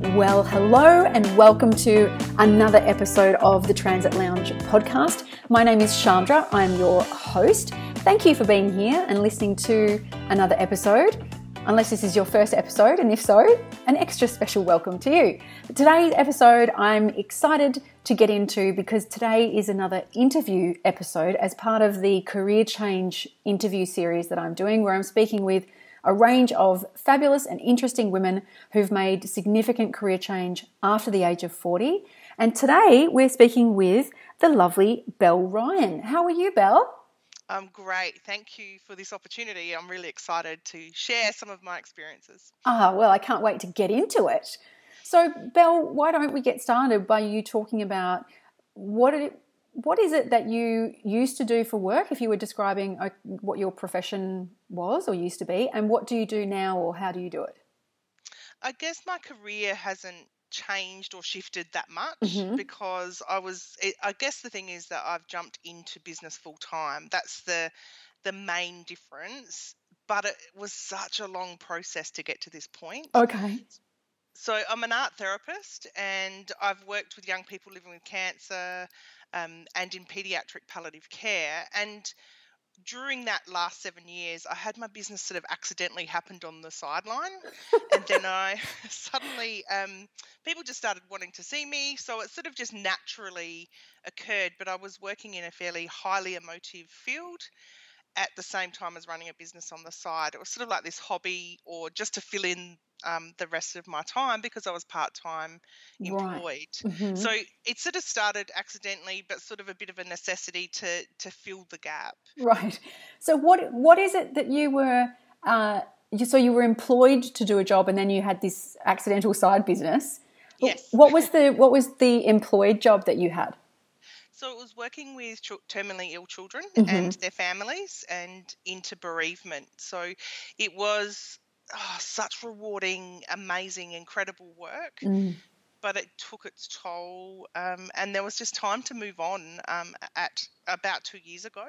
Well, hello, and welcome to another episode of the Transit Lounge podcast. My name is Chandra, I'm your host. Thank you for being here and listening to another episode. Unless this is your first episode, and if so, an extra special welcome to you. Today's episode, I'm excited to get into because today is another interview episode as part of the career change interview series that I'm doing, where I'm speaking with a range of fabulous and interesting women who've made significant career change after the age of 40. And today we're speaking with the lovely Belle Ryan. How are you, Belle? I'm great. Thank you for this opportunity. I'm really excited to share some of my experiences. Ah, well, I can't wait to get into it. So, Belle, why don't we get started by you talking about what it, what is it that you used to do for work if you were describing uh, what your profession was or used to be and what do you do now or how do you do it? I guess my career hasn't changed or shifted that much Mhm. because i was i guess the thing is that i've jumped into business full time that's the the main difference but it was such a long process to get to this point. Okay. So I'm an art therapist, and I've worked with young people living with cancer, um, and in paediatric palliative care. And during that last seven years, I had my business sort of accidentally happened on the sideline, and then I suddenly um, people just started wanting to see me, so it sort of just naturally occurred. But I was working in a fairly highly emotive field at the same time as running a business on the side. It was sort of like this hobby or just to fill in um, the rest of my time because I was part time Right. employed. Mhm. So it sort of started accidentally, but sort of a bit of a necessity to to fill the gap. right so what what is it that you were uh, you, so you were employed to do a job and then you had this accidental side business Yes. what was the what was the employed job that you had So it was working with terminally ill children Mhm. and their families and into bereavement. So it was oh, such rewarding, amazing, incredible work. Mm. but it took its toll, um, and there was just time to move on um, at about two years ago.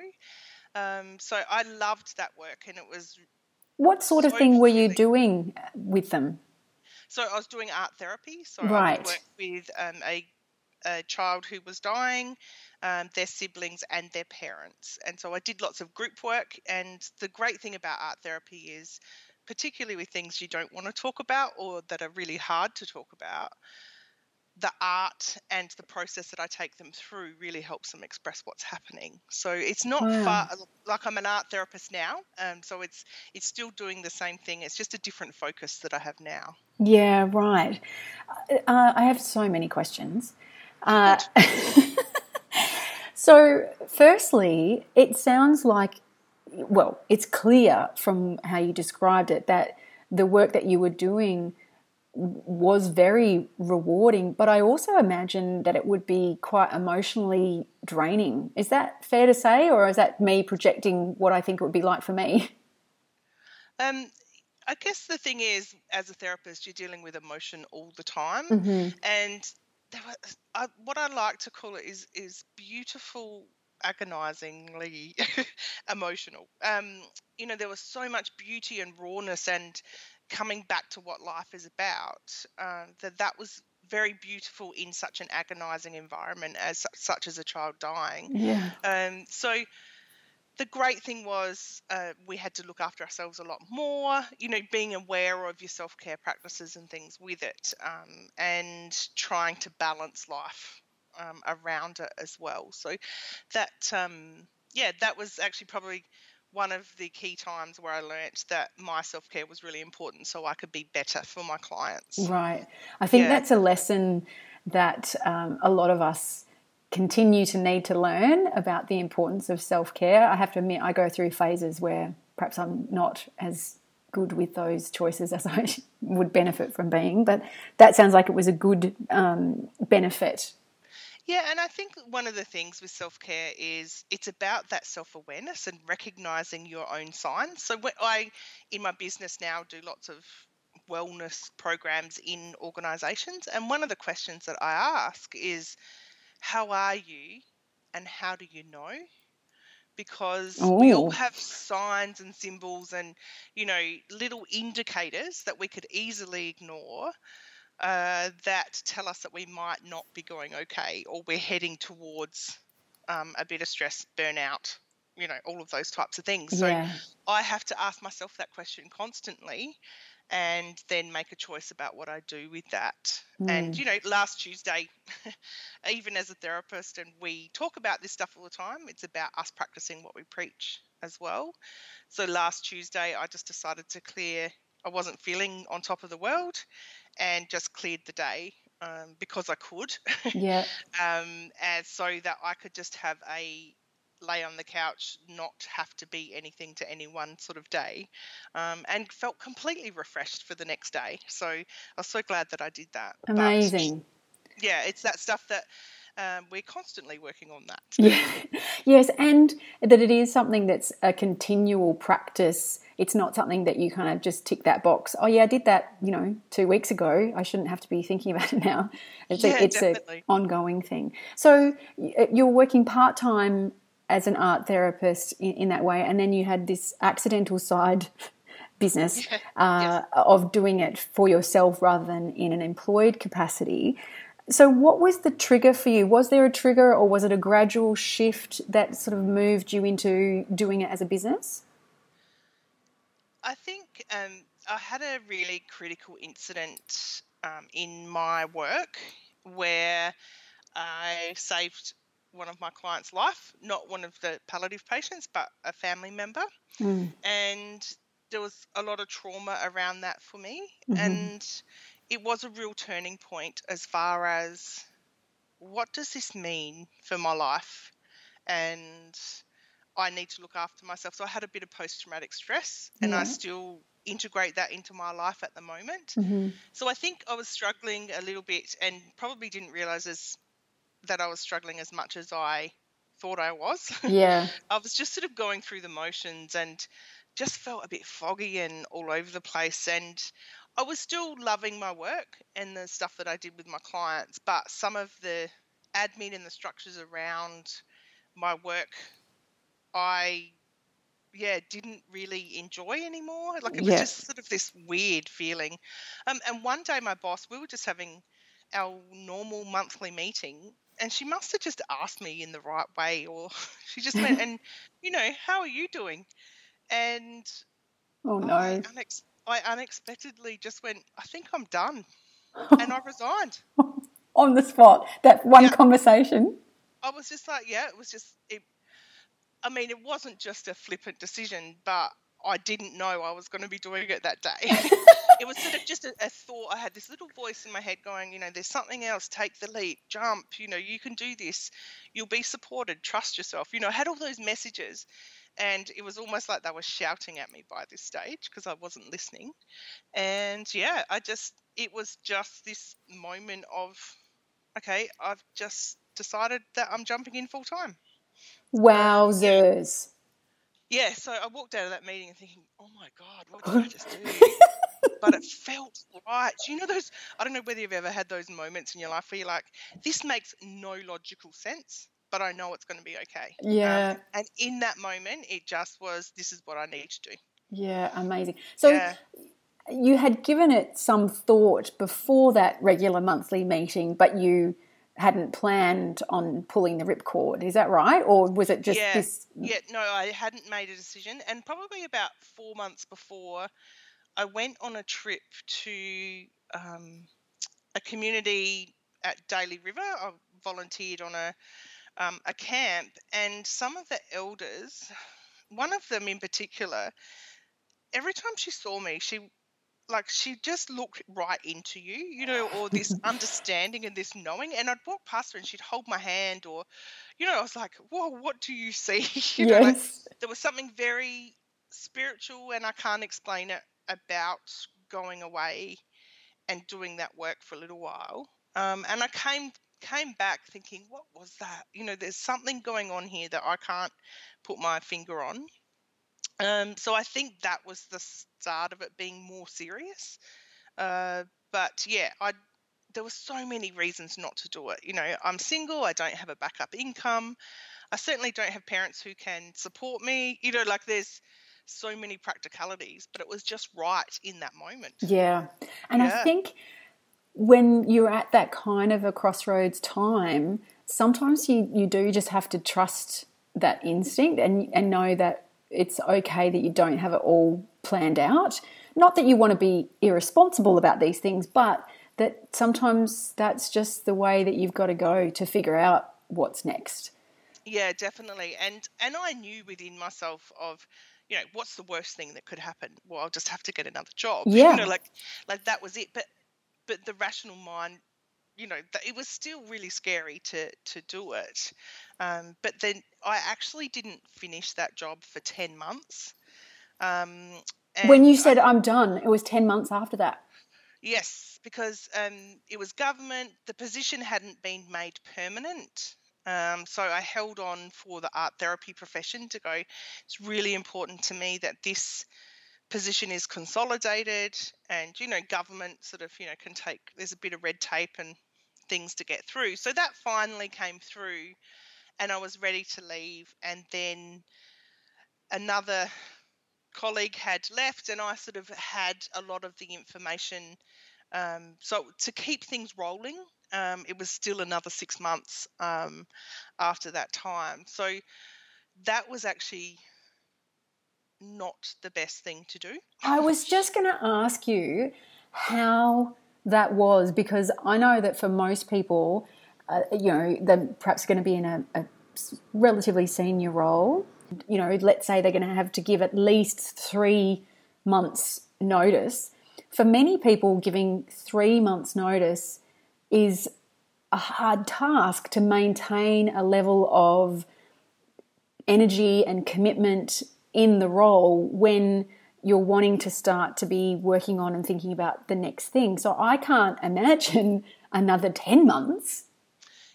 Um, so I loved that work, and it was what sort of So thing were you doing with them so I was doing art therapy. So I Right. would work with um, a, a child who was dying, um, their siblings, and their parents, and so I did lots of group work. And the great thing about art therapy is, particularly with things you don't want to talk about or that are really hard to talk about. the art and the process that I take them through really helps them express what's happening. So it's not Wow. far like I'm an art therapist now, um, so it's it's still doing the same thing. It's just a different focus that I have now. Yeah, right. Uh, I have so many questions. Uh, so, firstly, it sounds like, well, it's clear from how you described it that the work that you were doing was very rewarding, but I also imagine that it would be quite emotionally draining. Is that fair to say, or is that me projecting what I think it would be like for me? Um, I guess the thing is, as a therapist, you're dealing with emotion all the time, Mhm. and there was, I, what I like to call it is is beautiful agonizingly emotional um you know there was so much beauty and rawness and coming back to what life is about uh, that that was very beautiful in such an agonizing environment as such as a child dying Yeah. um, so the great thing was uh, we had to look after ourselves a lot more, you know, being aware of your self care practices and things with it, um, and trying to balance life um, around it as well. So that, um, yeah, that was actually probably one of the key times where I learnt that my self care was really important so I could be better for my clients. Right. I think Yeah. that's a lesson that um, a lot of us continue to need to learn about the importance of self care. I have to admit, I go through phases where perhaps I'm not as good with those choices as I would benefit from being. But that sounds like it was a good um, benefit. Yeah, and I think one of the things with self care is it's about that self awareness and recognizing your own signs. So, I, in my business now, do lots of wellness programs in organizations. And one of the questions that I ask is, How are you and how do you know? because Ooh. we all have signs and symbols and you know little indicators that we could easily ignore uh, that tell us that we might not be going okay or we're heading towards um, a bit of stress burnout you know all of those types of things yeah. so i have to ask myself that question constantly and then make a choice about what I do with that. Mm. And, you know, last Tuesday, even as a therapist, and we talk about this stuff all the time, it's about us practicing what we preach as well. So last Tuesday, I just decided to clear, I wasn't feeling on top of the world and just cleared the day. Um, because I could, yeah, um, and so that I could just have a lay on the couch, not have to be anything to any one sort of day, um, and felt completely refreshed for the next day. So I was so glad that I did that. Amazing. But, yeah, it's that stuff that um, we're constantly working on that. Yeah. yes, and that it is something that's a continual practice. It's not something that you kind of just tick that box. Oh yeah, I did that, you know, two weeks ago. I shouldn't have to be thinking about it now. It's yeah, a, it's an ongoing thing. So you're working part time as an art therapist in, in that way, and then you had this accidental side business uh, yes. of doing it for yourself rather than in an employed capacity. So, what was the trigger for you? Was there a trigger, or was it a gradual shift that sort of moved you into doing it as a business? I think um, I had a really critical incident um, in my work where I saved one of my clients' life, not one of the palliative patients, but a family member. Mm. And there was a lot of trauma around that for me. Mm-hmm. And it was a real turning point as far as what does this mean for my life? And I need to look after myself. So I had a bit of post traumatic stress and yeah. I still integrate that into my life at the moment. Mm-hmm. So I think I was struggling a little bit and probably didn't realize as that I was struggling as much as I thought I was. Yeah. I was just sort of going through the motions and just felt a bit foggy and all over the place. And I was still loving my work and the stuff that I did with my clients, but some of the admin and the structures around my work, I yeah didn't really enjoy anymore like it was yeah. just sort of this weird feeling um, and one day my boss we were just having our normal monthly meeting and she must have just asked me in the right way or she just went and you know how are you doing? And oh no. I, unex- I unexpectedly just went i think i'm done and i resigned. On the spot that one yeah. conversation? I was just like yeah it was just it i mean it wasn't just a flippant decision but I didn't know I was going to be doing it that day. it was sort of just a, a, thought. I had this little voice in my head going, you know, there's something else. Take the leap, jump. You know, you can do this. You'll be supported. Trust yourself. You know, I had all those messages, and it was almost like they were shouting at me by this stage because I wasn't listening. And yeah, I just it was just this moment of, okay, I've just decided that I'm jumping in full time. Wowzers. Yeah, so I walked out of that meeting and thinking, oh my God, what did I just do? but it felt right. You know those I don't know whether you've ever had those moments in your life where you're like, this makes no logical sense, but I know it's going to be okay. Yeah. Um, and in that moment, it just was, this is what I need to do. Yeah, amazing. So yeah. you had given it some thought before that regular monthly meeting, but you hadn't planned on pulling the ripcord. Is that right? Or was it just yeah, this? Yeah, no, I hadn't made a decision. And probably about four months before, I went on a trip to um, a community at Daly River. I volunteered on a um, a camp, and some of the elders, one of them in particular, every time she saw me, she like she just looked right into you, you know, or this understanding and this knowing. And I'd walk past her and she'd hold my hand, or, you know, I was like, whoa, what do you see? you yes. know, like, there was something very spiritual, and I can't explain it about going away and doing that work for a little while. Um, and I came came back thinking, what was that? You know, there's something going on here that I can't put my finger on. Um, so I think that was the start of it being more serious. Uh, but yeah, I there were so many reasons not to do it. You know, I'm single, I don't have a backup income. I certainly don't have parents who can support me. You know, like there's so many practicalities, but it was just right in that moment. Yeah. And yeah. I think when you're at that kind of a crossroads time, sometimes you, you do just have to trust that instinct and, and know that it's okay that you don't have it all planned out. Not that you want to be irresponsible about these things, but that sometimes that's just the way that you've got to go to figure out what's next. Yeah, definitely. And and I knew within myself of you know what's the worst thing that could happen well i'll just have to get another job yeah you know like like that was it but but the rational mind you know it was still really scary to to do it um, but then i actually didn't finish that job for 10 months um, when you said I, i'm done it was 10 months after that yes because um, it was government the position hadn't been made permanent um, so I held on for the art therapy profession to go. It's really important to me that this position is consolidated, and you know, government sort of you know can take. There's a bit of red tape and things to get through. So that finally came through, and I was ready to leave. And then another colleague had left, and I sort of had a lot of the information. Um, so to keep things rolling, um, it was still another six months um, after that time. So that was actually not the best thing to do. I was just going to ask you how that was because I know that for most people, uh, you know, they're perhaps going to be in a, a relatively senior role. You know, let's say they're going to have to give at least three months' notice. For many people, giving three months' notice is a hard task to maintain a level of energy and commitment in the role when you're wanting to start to be working on and thinking about the next thing. So I can't imagine another 10 months.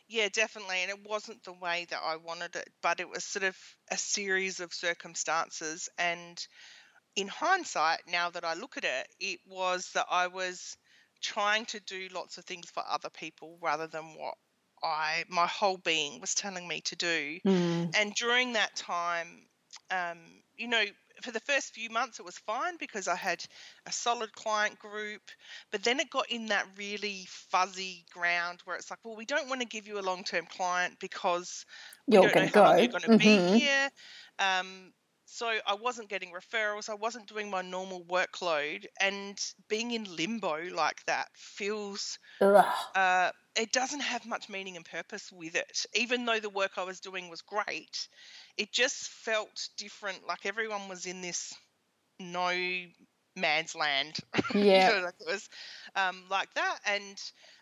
Yeah, definitely. And it wasn't the way that I wanted it, but it was sort of a series of circumstances. And in hindsight, now that I look at it, it was that I was trying to do lots of things for other people rather than what I my whole being was telling me to do. Mm. And during that time, um, you know, for the first few months it was fine because I had a solid client group, but then it got in that really fuzzy ground where it's like, well, we don't want to give you a long term client because you're going to go. You're going to mm-hmm. be here. Um, so I wasn't getting referrals, I wasn't doing my normal workload, and being in limbo like that feels uh, it doesn't have much meaning and purpose with it. Even though the work I was doing was great, it just felt different. Like everyone was in this no man's land. Yeah, you know, like it was um, like that, and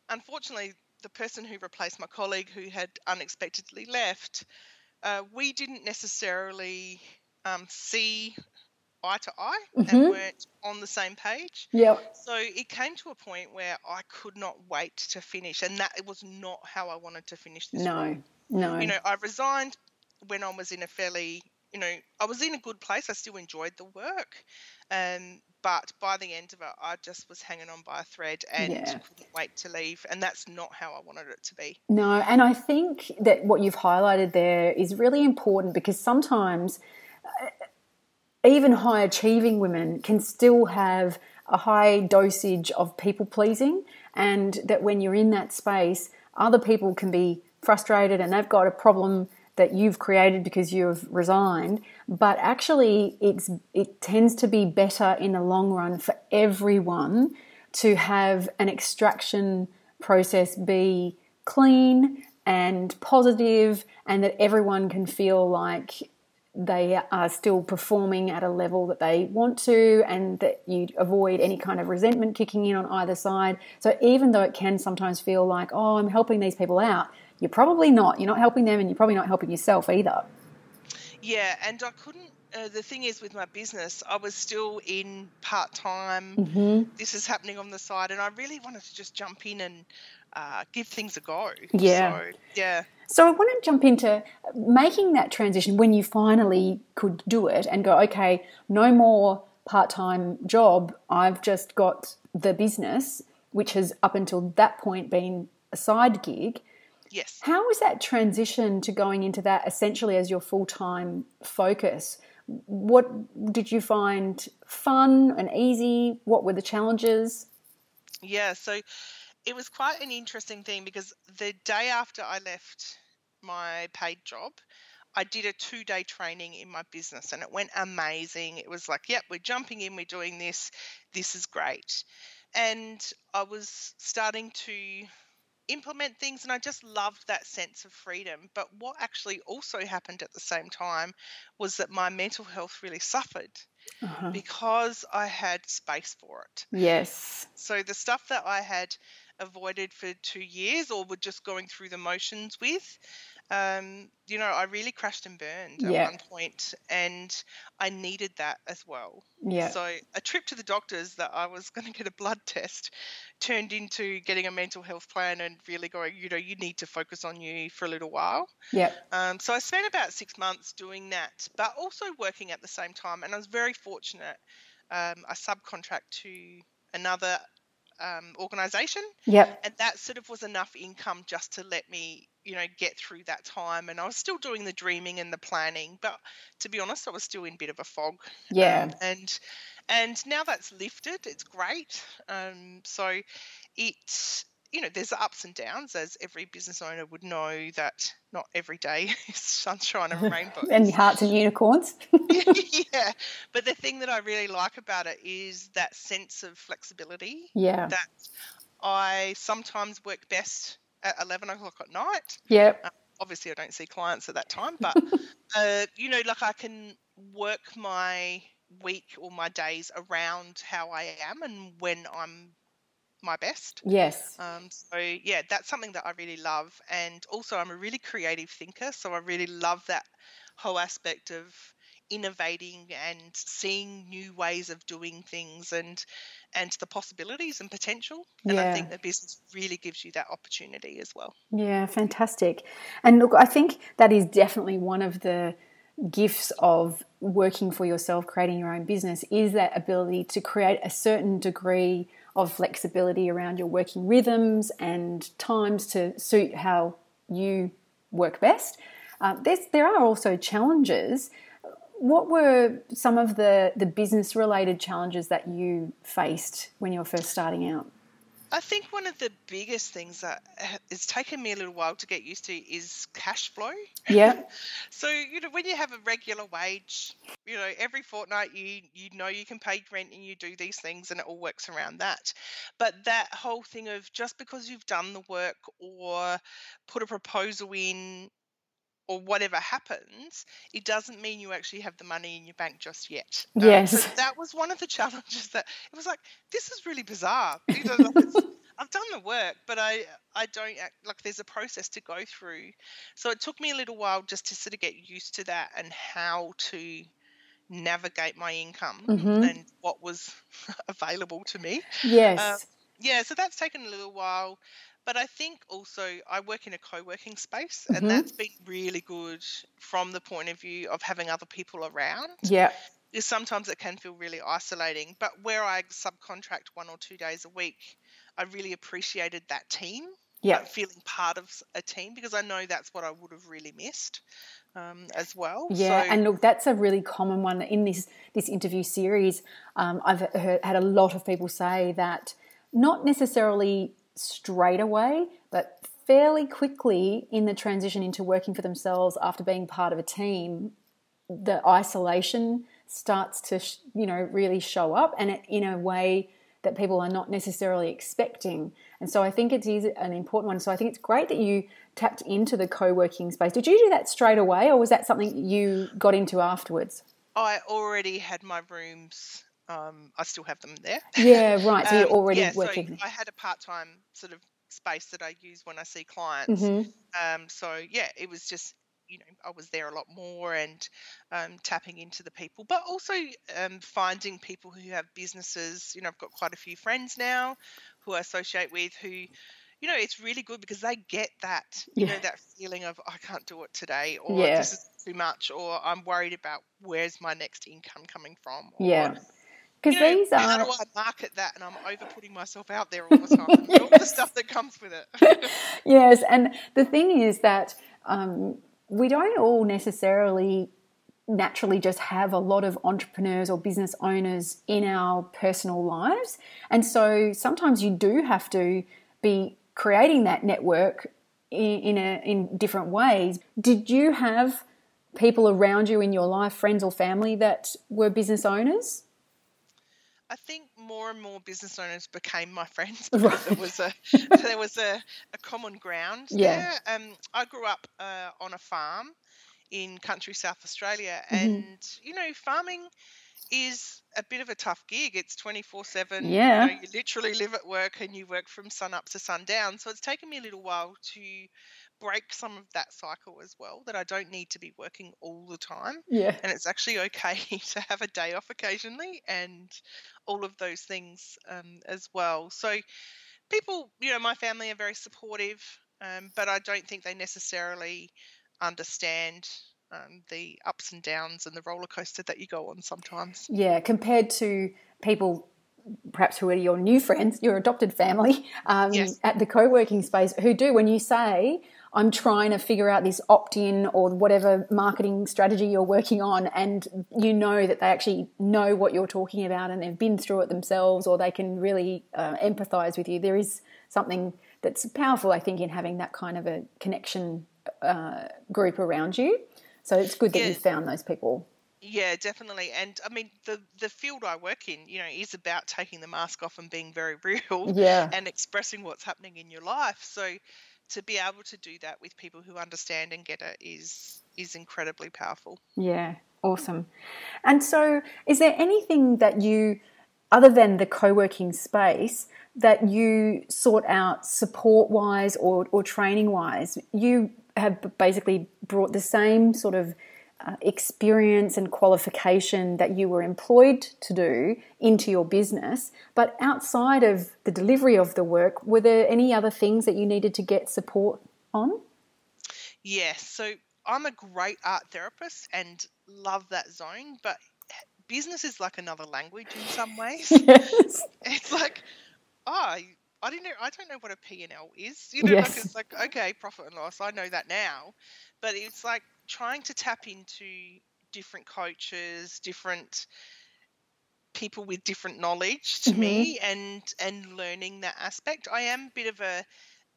unfortunately, the person who replaced my colleague who had unexpectedly left. Uh, we didn't necessarily um, see eye to eye mm-hmm. and weren't on the same page. Yeah. So it came to a point where I could not wait to finish, and that it was not how I wanted to finish this. No, role. no. You know, I resigned when I was in a fairly, you know, I was in a good place. I still enjoyed the work, um, but by the end of it, I just was hanging on by a thread and yeah. couldn't wait to leave. And that's not how I wanted it to be. No, and I think that what you've highlighted there is really important because sometimes even high achieving women can still have a high dosage of people pleasing, and that when you're in that space, other people can be frustrated and they've got a problem that you've created because you've resigned. But actually it's it tends to be better in the long run for everyone to have an extraction process be clean and positive and that everyone can feel like they are still performing at a level that they want to and that you avoid any kind of resentment kicking in on either side. So even though it can sometimes feel like, oh, I'm helping these people out, you're probably not. You're not helping them and you're probably not helping yourself either. Yeah, and I couldn't uh, the thing is with my business, I was still in part time. Mm-hmm. This is happening on the side, and I really wanted to just jump in and uh, give things a go. Yeah. So, yeah. So I want to jump into making that transition when you finally could do it and go, okay, no more part time job. I've just got the business, which has up until that point been a side gig. Yes. How was that transition to going into that essentially as your full time focus? What did you find fun and easy? What were the challenges? Yeah, so it was quite an interesting thing because the day after I left my paid job, I did a two day training in my business and it went amazing. It was like, yep, we're jumping in, we're doing this, this is great. And I was starting to implement things and I just loved that sense of freedom. But what actually also happened at the same time was that my mental health really suffered Uh-huh. because I had space for it. Yes. So the stuff that I had avoided for two years or were just going through the motions with, um, you know, I really crashed and burned at one point, and I needed that as well. Yeah. So a trip to the doctors that I was going to get a blood test turned into getting a mental health plan and really going, you know, you need to focus on you for a little while. Yeah. Um, so I spent about six months doing that, but also working at the same time. And I was very fortunate. Um, I subcontract to another um, organization, Yep. and that sort of was enough income just to let me, you know, get through that time. And I was still doing the dreaming and the planning, but to be honest, I was still in a bit of a fog. Yeah. Um, and and now that's lifted, it's great. Um, so it you know there's ups and downs as every business owner would know that not every day is sunshine and rainbows and hearts and unicorns. yeah but the thing that i really like about it is that sense of flexibility yeah. that i sometimes work best at 11 o'clock at night Yep. obviously i don't see clients at that time but uh, you know like i can work my week or my days around how i am and when i'm my best. Yes. um, so yeah that's something that i really love. And also i'm a really creative thinker so i really love that whole aspect of innovating and seeing new ways of doing things and and the possibilities and potential. And i think that business really gives you that opportunity as well. Yeah, fantastic. And look, I think that is definitely one of the gifts of working for yourself, creating your own business, is that ability to create a certain degree of flexibility around your working rhythms and times to suit how you work best. Uh, there are also challenges. What were some of the, the business related challenges that you faced when you were first starting out? I think one of the biggest things that ha- it's taken me a little while to get used to is cash flow. Yeah, So you know when you have a regular wage, you know every fortnight you you know you can pay rent and you do these things and it all works around that. But that whole thing of just because you've done the work or put a proposal in or whatever happens, it doesn't mean you actually have the money in your bank just yet. Um, so Yes. that was one of the challenges that it was like this is really bizarre. You know, like I've done the work, but I I don't act, like there's a process to go through. So it took me a little while just to sort of get used to that and how to navigate my income Mhm. and what was available to me. yes. Um, Yeah, so that's taken a little while. But I think also I work in a co working space, and that's been really good from the point of view of having other people around. yeah, Because sometimes it can feel really isolating. But where I subcontract one or two days a week, I really appreciated that team, yeah. uh, feeling part of a team, because I know that's what I would have really missed um, as well. Yeah, so, and look, that's a really common one in this this interview series. Um, I've heard, had a lot of people say that not necessarily straight away, but fairly quickly in the transition into working for themselves after being part of a team, the isolation starts to you know really show up, and in a way that people are not necessarily expecting. And so I think it is an important one. So I think it's great that you tapped into the co-working space. Did you do that straight away or was that something you got into afterwards? I already had my rooms. Um, I still have them there. Yeah, right. So you're Um, already yeah, working. So I had a part-time sort of space that I use when I see clients. Mhm. Um, so yeah, it was just you know I was there a lot more and um, tapping into the people, but also um, finding people who have businesses. You know, I've got quite a few friends now who I associate with who, you know, it's really good because they get that, you Yeah. know, that feeling of I can't do it today, or Yeah. this is too much, or I'm worried about where's my next income coming from. Or, Yeah. Because you know, these how are do I market that? And I'm over putting myself out there all the time, and all the stuff that comes with it. yes, and the thing is that um, we don't all necessarily naturally just have a lot of entrepreneurs or business owners in our personal lives, and so sometimes you do have to be creating that network in, in a in different ways. Did you have people around you in your life, friends or family, that were business owners? I think more and more business owners became my friends Right. there was a there was a, a common ground Yeah. there. Um, I grew up uh, on a farm in country South Australia, Mhm. and you know, farming is a bit of a tough gig. It's twenty four seven. Yeah. You, know, you literally live at work and you work from sun up to sundown. So it's taken me a little while to break some of that cycle as well. That I don't need to be working all the time Yeah. and it's actually okay to have a day off occasionally and all of those things um, as well. So, people, you know, my family are very supportive, um, but I don't think they necessarily understand um, the ups and downs and the roller coaster that you go on sometimes. Yeah, compared to people perhaps who are your new friends, your adopted family um, Yes. at the co working space, who do, when you say, I'm trying to figure out this opt in or whatever marketing strategy you're working on, and you know that they actually know what you're talking about and they've been through it themselves or they can really uh, empathize with you. There is something that's powerful, I think, in having that kind of a connection uh, group around you. So it's good that Yeah. you found those people. Yeah, definitely. And I mean, the the field I work in, you know, is about taking the mask off and being very real. Yeah. and expressing what's happening in your life. So to be able to do that with people who understand and get it is is incredibly powerful. Yeah, awesome. And so, is there anything that you, other than the co working space, that you sort out support wise or, or training wise? You have basically brought the same sort of Uh, experience and qualification that you were employed to do into your business, but outside of the delivery of the work, were there any other things that you needed to get support on? Yes, so I'm a great art therapist and love that zone, but business is like another language in some ways. Yes. it's like, oh, I didn't know, I don't know what a P&L is. You know, Yes. like it's like, okay, profit and loss, I know that now. But it's like trying to tap into different coaches, different people with different knowledge to me mm-hmm. and and learning that aspect. I am a bit of a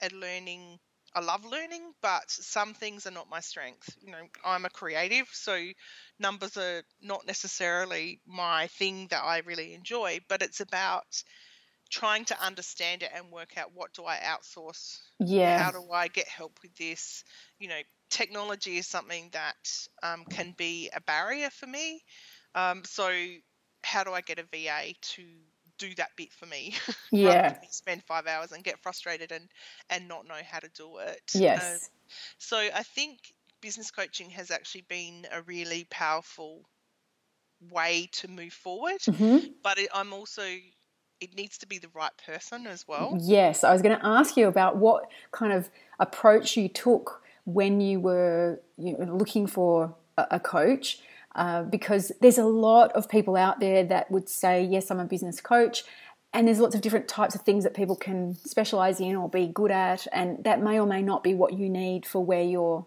a learning I love learning, but some things are not my strength. You know, I'm a creative, so numbers are not necessarily my thing that I really enjoy, but it's about trying to understand it and work out what do I outsource? Yeah. How do I get help with this? You know, technology is something that um, can be a barrier for me. Um, so, how do I get a VA to do that bit for me? Yeah. spend five hours and get frustrated and and not know how to do it. Yes. Um, so I think business coaching has actually been a really powerful way to move forward. hmm But it, I'm also it needs to be the right person as well. Yes, I was going to ask you about what kind of approach you took when you were you know, looking for a, coach, uh, because there's a lot of people out there that would say, "Yes, I'm a business coach," and there's lots of different types of things that people can specialize in or be good at, and that may or may not be what you need for where you're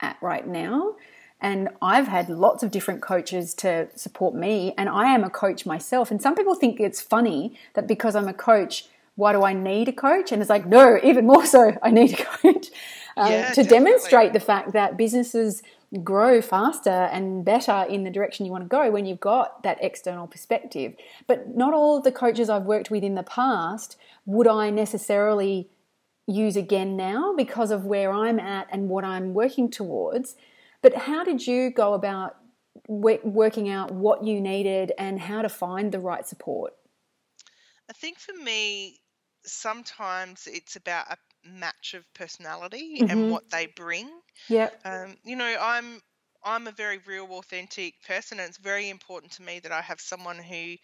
at right now. And I've had lots of different coaches to support me, and I am a coach myself. And some people think it's funny that because I'm a coach, why do I need a coach? And it's like, no, even more so, I need a coach uh, Yeah, to definitely. demonstrate the fact that businesses grow faster and better in the direction you want to go when you've got that external perspective. But not all of the coaches I've worked with in the past would I necessarily use again now because of where I'm at and what I'm working towards. But how did you go about working out what you needed and how to find the right support? I think for me, sometimes it's about a, match of personality Mhm. and what they bring. Yeah. Um, you know, I'm I'm a very real, authentic person, and it's very important to me that I have someone who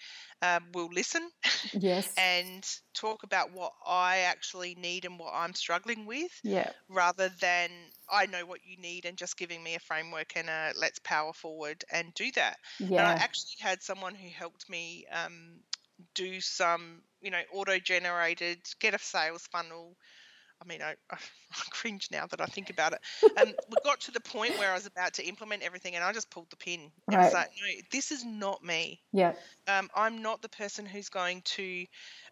um, will listen Yes. and talk about what I actually need and what I'm struggling with, Yeah. rather than I know what you need and just giving me a framework and a let's power forward and do that. And I actually had someone who helped me um, do some, you know, auto generated, get a sales funnel. I mean, I, I cringe now that I think about it. Um, we got to the point where I was about to implement everything and I just pulled the pin. And was like, no, this is not me. Yeah. Um, I'm not the person who's going to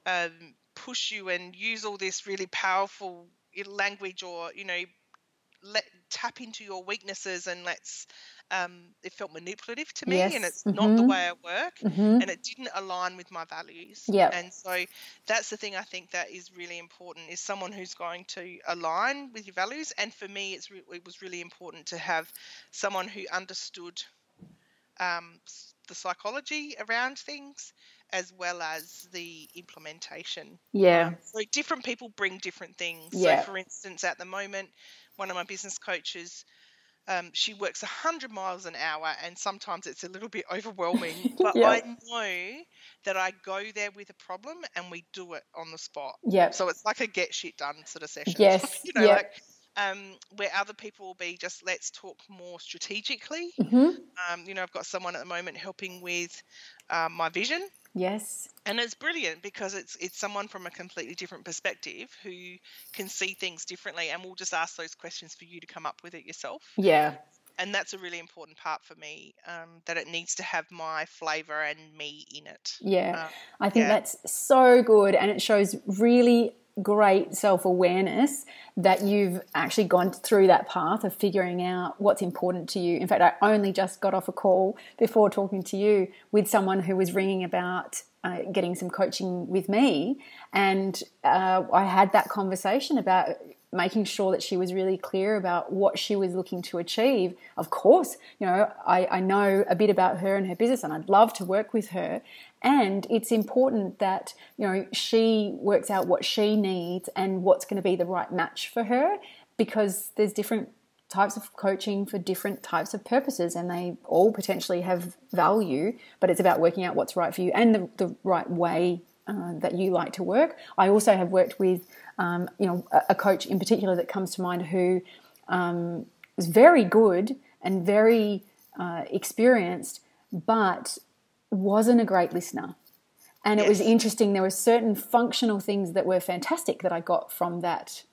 um, push you and use all this really powerful language or, you know, let tap into your weaknesses and let's. Um, it felt manipulative to me, and Yes. it's not the Mhm. way I work hmm and it didn't align with my values. Yeah. And so that's the thing I think that is really important is someone who's going to align with your values. And for me, it's re- it was really important to have someone who understood um, the psychology around things as well as the implementation. Yeah. Um, so different people bring different things. Yeah. So for instance, at the moment, one of my business coaches, um, she works 100 miles an hour and sometimes it's a little bit overwhelming. But Yeah. I know that I go there with a problem and we do it on the spot. Yeah. So it's like a get shit done sort of session. Yes, you know, yeah. like um, where other people will be just let's talk more strategically. hmm Um, you know, I've got someone at the moment helping with um, my vision Yes. and it's brilliant because it's it's someone from a completely different perspective who can see things differently and will just ask those questions for you to come up with it yourself Yeah. and that's a really important part for me um, that it needs to have my flavor and me in it Yeah. Um, I think yeah. that's so good and it shows really great self awareness that you've actually gone through that path of figuring out what's important to you. In fact, I only just got off a call before talking to you with someone who was ringing about uh, getting some coaching with me, and uh, I had that conversation about making sure that she was really clear about what she was looking to achieve. Of course, you know, I, I know a bit about her and her business, and I'd love to work with her. And it's important that, you know, she works out what she needs and what's going to be the right match for her because there's different types of coaching for different types of purposes and they all potentially have value, but it's about working out what's right for you and the, the right way uh, that you like to work. I also have worked with, um, you know, a, coach in particular that comes to mind who um, was very good and very uh, experienced, but wasn't a great listener. And it was interesting. There were certain functional things that were fantastic that I got from that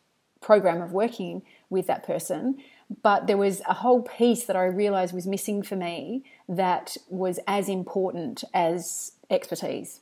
program of working with that person. But there was a whole piece that I realized was missing for me that was as important as expertise.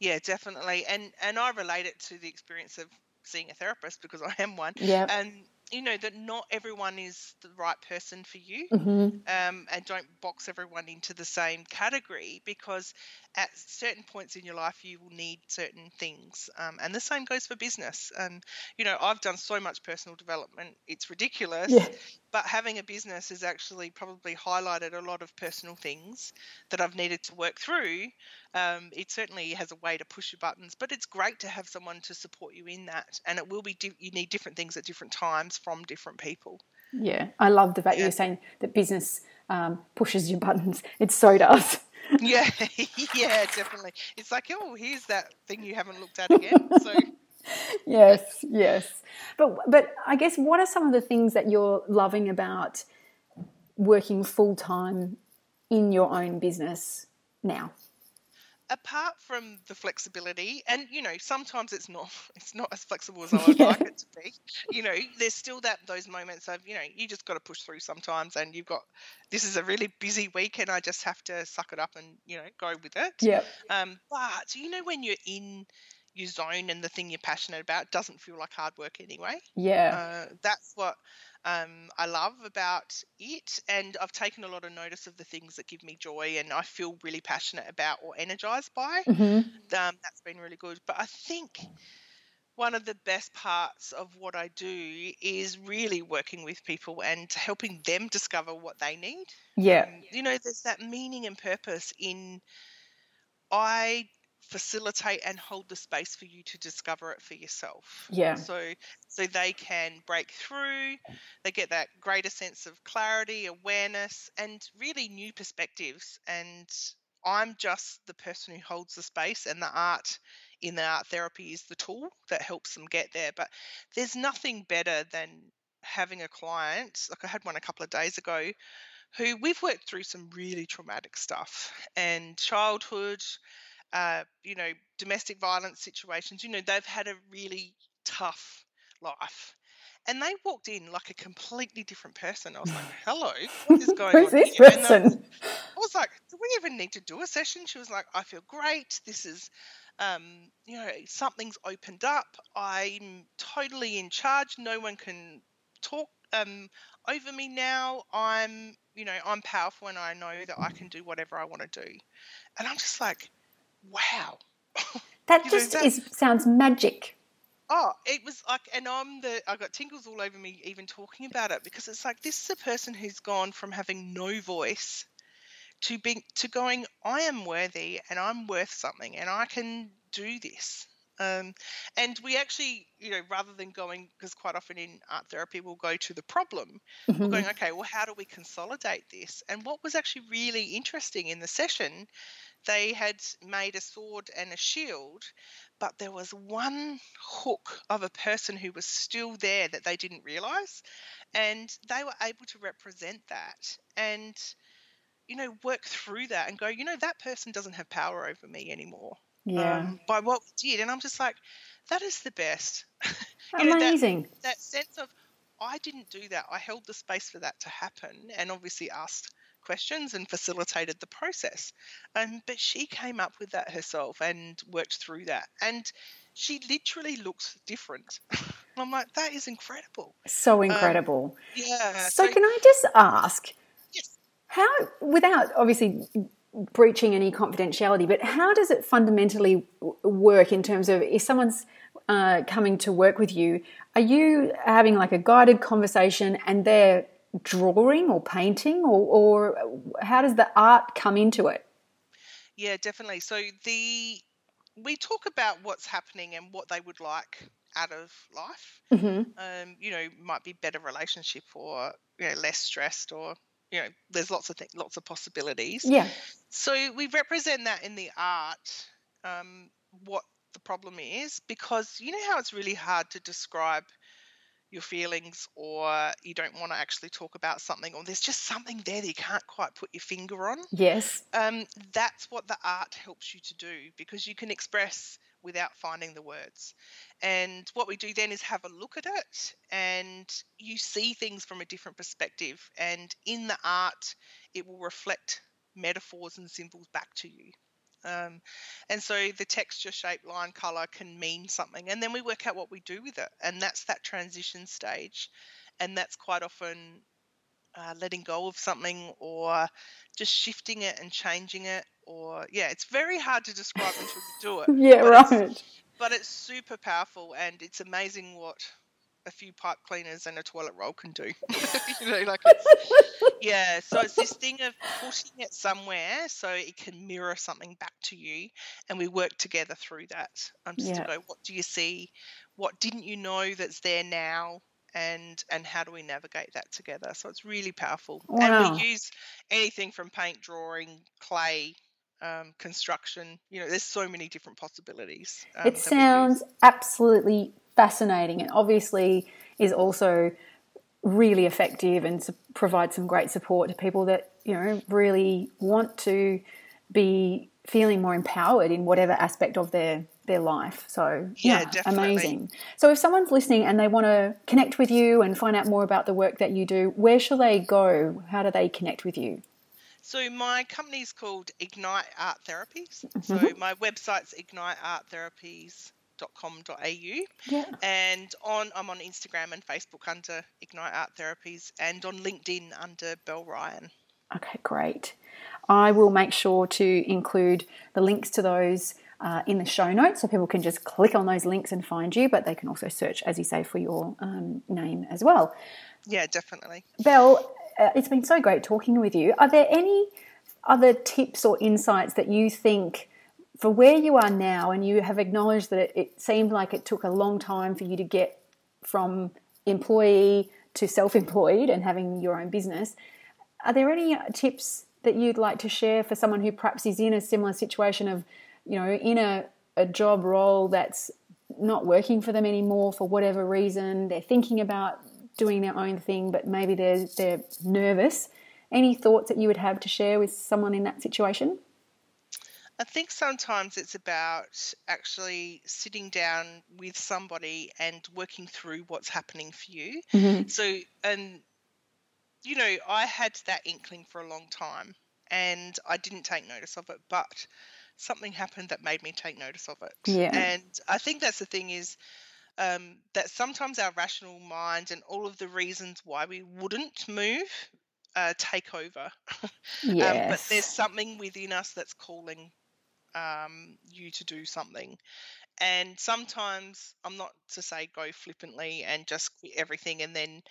yeah definitely and and i relate it to the experience of seeing a therapist because i am one. Yeah. and you know that not everyone is the right person for you. Hmm um, and don't box everyone into the same category because at certain points in your life you will need certain things. Um, and the same goes for business. And you know i've done so much personal development it's ridiculous. Yeah. but having a business has actually probably highlighted a lot of personal things that i've needed to work through um, it certainly has a way to push your buttons but it's great to have someone to support you in that and it will be di- you need different things at different times from different people Yeah. I love the fact Yeah. you're saying that business um, pushes your buttons. It so does. yeah, yeah, definitely. It's like, oh, here's that thing you haven't looked at again. So, yes, yes. But but I guess what are some of the things that you're loving about working full time in your own business now? Apart from the flexibility, and you know, sometimes it's not, it's not as flexible as I would like it to be. You know, there's still that those moments of, you know, you just got to push through sometimes, and you've got this is a really busy week, and I just have to suck it up and you know go with it. Yeah. Um, but you know, when you're in your zone and the thing you're passionate about doesn't feel like hard work anyway. Yeah. Uh, that's what um, I love about it. And I've taken a lot of notice of the things that give me joy and I feel really passionate about or energized by. hmm Um, that's been really good. But I think one of the best parts of what I do is really working with people and helping them discover what they need. Yeah. Um, you know, there's that meaning and purpose in I facilitate and hold the space for you to discover it for yourself. Yeah. So so they can break through, they get that greater sense of clarity, awareness and really new perspectives and I'm just the person who holds the space and the art in the art therapy is the tool that helps them get there. But there's nothing better than having a client, like I had one a couple of days ago, who we've worked through some really traumatic stuff and childhood, uh, you know, domestic violence situations. You know, they've had a really tough life. And they walked in like a completely different person. I was like, "Hello, what is going Who's on?" this here?" Person? I was like, "Do we even need to do a session?" She was like, "I feel great. This is, um, you know, something's opened up. I'm totally in charge. No one can talk um, over me now. I'm, you know, I'm powerful, and I know that I can do whatever I want to do." And I'm just like, "Wow." That You know, just that- is sounds magic. Oh, it was like, and I'm the, I got tingles all over me even talking about it because it's like this is a person who's gone from having no voice to being to going, I am worthy and I'm worth something and I can do this. Um, and we actually, you know, rather than going, because quite often in art therapy we'll go to the problem, we're Mhm. going, okay, well, how do we consolidate this? And what was actually really interesting in the session, they had made a sword and a shield, but there was one hook of a person who was still there that they didn't realize. And they were able to represent that and, you know, work through that and go, you know, that person doesn't have power over me anymore Yeah. um, by what we did. And I'm just like, that is the best. you know, that- Amazing. that sense of I didn't do that. I held the space for that to happen and obviously asked questions and facilitated the process. Um, but she came up with that herself and worked through that. And she literally looks different. I'm like, that is incredible. So incredible. Yeah. so, can I just ask, yes. how, without obviously breaching any confidentiality, but how does it fundamentally work in terms of if someone's uh, coming to work with you, are you having like a guided conversation and they're drawing or painting, or, or how does the art come into it? Yeah, definitely. So the we talk about what's happening and what they would like out of life. hmm um, you know, might be better relationship or you know less stressed or you know, there's lots of things, lots of possibilities. Yeah. So we represent that in the art, um, what the problem is, because you know how it's really hard to describe your feelings or you don't want to actually talk about something or there's just something there that you can't quite put your finger on Yes. um, that's what the art helps you to do because you can express without finding the words. And what we do then is have a look at it and you see things from a different perspective. And in the art, it will reflect metaphors and symbols back to you. Um, and so the texture, shape, line, color can mean something. And then we work out what we do with it. And that's that transition stage. And that's quite often uh, letting go of something or just shifting it and changing it or yeah it's very hard to describe until you do it Yeah, but it's- right. but it's super powerful and it's amazing what a few pipe cleaners and a toilet roll can do you know like it's, yeah so it's this thing of putting it somewhere so it can mirror something back to you and we work together through that um, just Yeah. to go what do you see what didn't you know that's there now and and how do we navigate that together so it's really powerful Wow. and we use anything from paint drawing clay um, construction you know there's so many different possibilities um, It that we use. sounds absolutely fascinating and obviously is also really effective and provides some great support to people that, you know, really want to be feeling more empowered in whatever aspect of their their life. So, Yeah, yeah, definitely. amazing. So if someone's listening and they want to connect with you and find out more about the work that you do, where shall they go? How do they connect with you? So my company is called Ignite Art Therapies. Mm-hmm. So my website's ignitearttherapies.com.au Yeah. and on I'm on Instagram and Facebook under Ignite Art Therapies and on LinkedIn under Belle Ryan. Okay, great. I will make sure to include the links to those uh, in the show notes so people can just click on those links and find you, but they can also search, as you say, for your um, name as well. Yeah, definitely. Belle, uh, it's been so great talking with you. Are there any other tips or insights that you think for where you are now, and you have acknowledged that it, it seemed like it took a long time for you to get from employee to self employed and having your own business, are there any tips that you'd like to share for someone who perhaps is in a similar situation of, you know, in a, a job role that's not working for them anymore for whatever reason? They're thinking about doing their own thing, but maybe they're, they're nervous. Any thoughts that you would have to share with someone in that situation? I think sometimes it's about actually sitting down with somebody and working through what's happening for you. Mm-hmm. So, and you know, I had that inkling for a long time and I didn't take notice of it, but something happened that made me take notice of it. Yeah. And I think that's the thing is um, that sometimes our rational mind and all of the reasons why we wouldn't move uh, take over. Yes. um, but there's something within us that's calling um, you to do something. And sometimes I'm not to say go flippantly and just quit everything and then,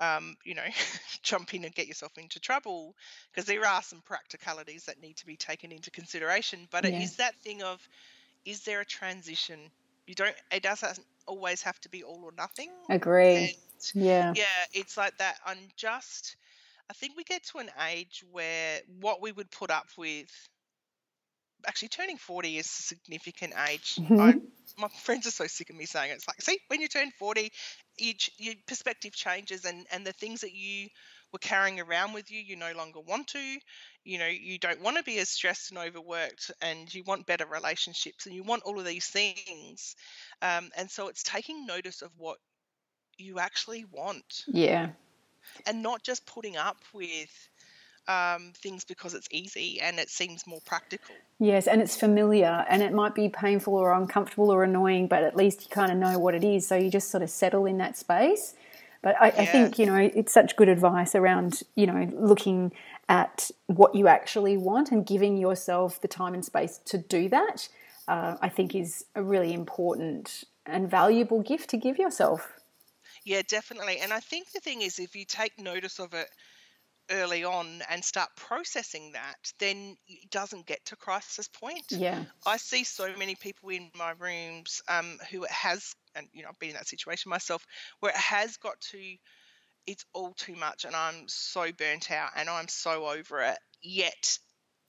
um, you know, jump in and get yourself into trouble because there are some practicalities that need to be taken into consideration. But it Yeah. is that thing of, is there a transition? You don't. It doesn't always have to be all or nothing. Agree. And Yeah. yeah, it's like that unjust. I think we get to an age where what we would put up with. Actually, turning 40 is a significant age. I, my friends are so sick of me saying it. It's like, see, when you turn 40, you, your perspective changes, and, and the things that you were carrying around with you, you no longer want to. You know, you don't want to be as stressed and overworked, and you want better relationships, and you want all of these things. Um, and so it's taking notice of what you actually want Yeah. and not just putting up with um, things because it's easy and it seems more practical. Yes, and it's familiar and it might be painful or uncomfortable or annoying, but at least you kind of know what it is. So you just sort of settle in that space. But I, I think, you know, it's such good advice around, you know, looking at what you actually want and giving yourself the time and space to do that, uh, I think is a really important and valuable gift to give yourself. Yeah, definitely. And I think the thing is, if you take notice of it early on and start processing that, then it doesn't get to crisis point. Yeah. I see so many people in my rooms um, who it has, and you know, I've been in that situation myself, where it has got to, it's all too much, and I'm so burnt out, and I'm so over it. Yet,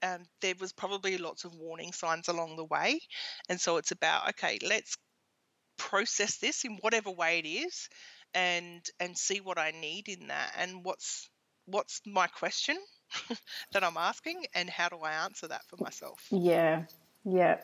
um, there was probably lots of warning signs along the way, and so it's about okay, let's process this in whatever way it is, and and see what I need in that, and what's what's my question that I'm asking, and how do I answer that for myself. Yeah, yeah.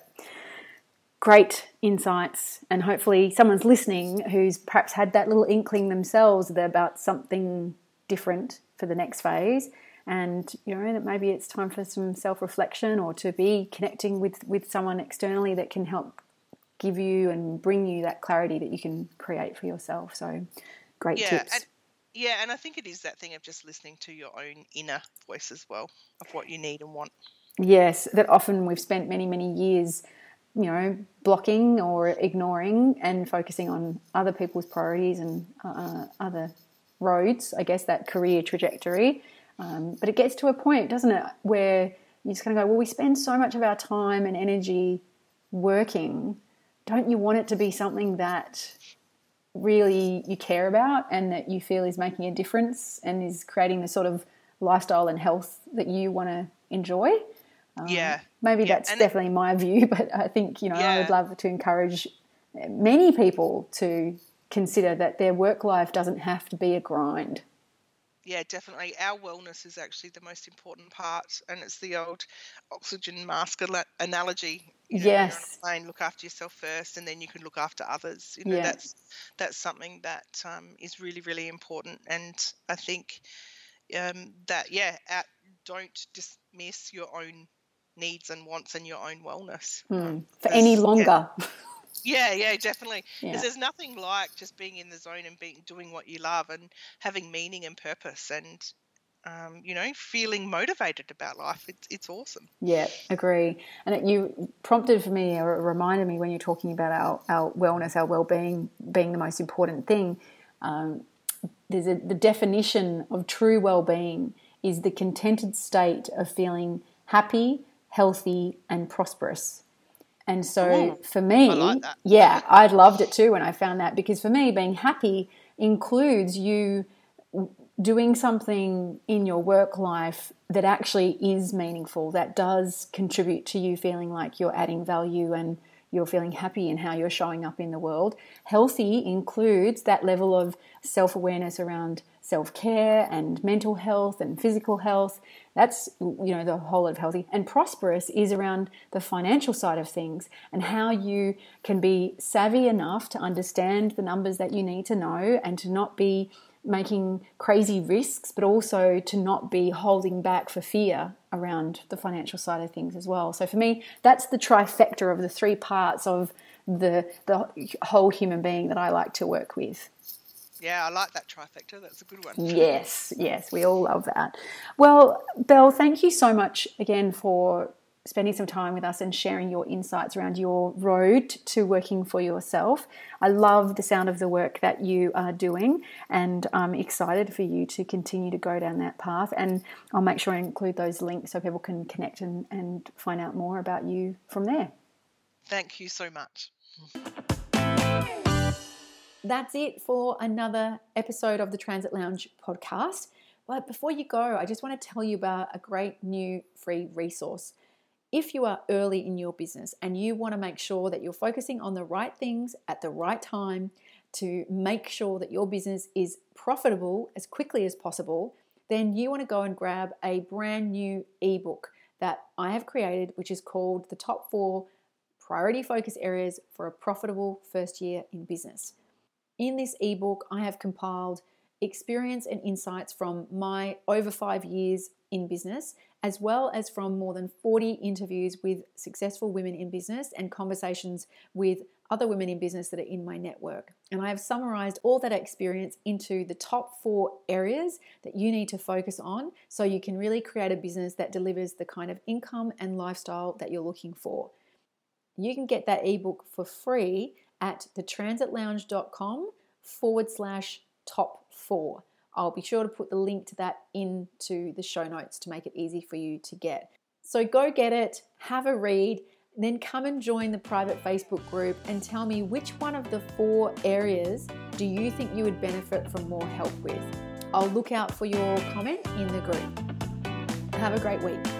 Great insights, and hopefully, someone's listening who's perhaps had that little inkling themselves about something different for the next phase, and you know that maybe it's time for some self-reflection or to be connecting with with someone externally that can help give you and bring you that clarity that you can create for yourself. So, great Yeah, tips. and yeah, and I think it is that thing of just listening to your own inner voice as well of what you need and want. Yes, that often we've spent many, many years, you know, blocking or ignoring and focusing on other people's priorities and uh, other roads, I guess, that career trajectory. Um, but it gets to a point, doesn't it, where you just kind of go, well, we spend so much of our time and energy working. Don't you want it to be something that really you care about and that you feel is making a difference and is creating the sort of lifestyle and health that you want to enjoy? Um, yeah, Maybe Yeah, that's and it- definitely my view, but I think, you know, I would love to encourage many people to consider that their work life doesn't have to be a grind. Yeah, definitely. Our wellness is actually the most important part, and it's the old oxygen mask analogy. You know, when you're on a Yes. plane, look after yourself first, and then you can look after others. You know, Yeah. that's that's something that um, is really, really important, and I think um, that yeah, at, don't dismiss your own needs and wants and your own wellness. Hmm. For any longer. yeah. Yeah, yeah, definitely. Yeah. Because there's nothing like just being in the zone and being doing what you love and having meaning and purpose and um, you know feeling motivated about life. It's it's awesome. Yeah, agree. And it, you prompted for me or reminded me when you're talking about our, our wellness, our well-being being the most important thing. Um, there's a, the definition of true well-being is the contented state of feeling happy, healthy, and prosperous. And so for me, like yeah, I loved it too when I found that because for me, being happy includes you doing something in your work life that actually is meaningful, that does contribute to you feeling like you're adding value and you're feeling happy in how you're showing up in the world. Healthy includes that level of self awareness around self care and mental health and physical health. That's, you know, the whole of healthy. And prosperous is around the financial side of things and how you can be savvy enough to understand the numbers that you need to know and to not be making crazy risks, but also to not be holding back for fear around the financial side of things as well. So for me, that's the trifecta of the three parts of the the whole human being that I like to work with. Yeah, I like that trifecta. That's a good one. Yes, yes, we all love that. Well, Belle, thank you so much again for spending some time with us and sharing your insights around your road to working for yourself. I love the sound of the work that you are doing, and I'm excited for you to continue to go down that path. And I'll make sure I include those links so people can connect and, and find out more about you from there. Thank you so much. That's it for another episode of the Transit Lounge podcast. But before you go, I just want to tell you about a great new free resource if you are early in your business and you want to make sure that you're focusing on the right things at the right time to make sure that your business is profitable as quickly as possible, then you want to go and grab a brand new ebook that I have created, which is called The Top Four Priority Focus Areas for a Profitable First Year in Business. In this ebook, I have compiled experience and insights from my over five years in business as well as from more than 40 interviews with successful women in business and conversations with other women in business that are in my network. And I have summarized all that experience into the top four areas that you need to focus on so you can really create a business that delivers the kind of income and lifestyle that you're looking for. You can get that ebook for free at thetransitlounge.com forward slash top four. I'll be sure to put the link to that into the show notes to make it easy for you to get. So go get it, have a read, then come and join the private Facebook group and tell me which one of the four areas do you think you would benefit from more help with. I'll look out for your comment in the group. Have a great week.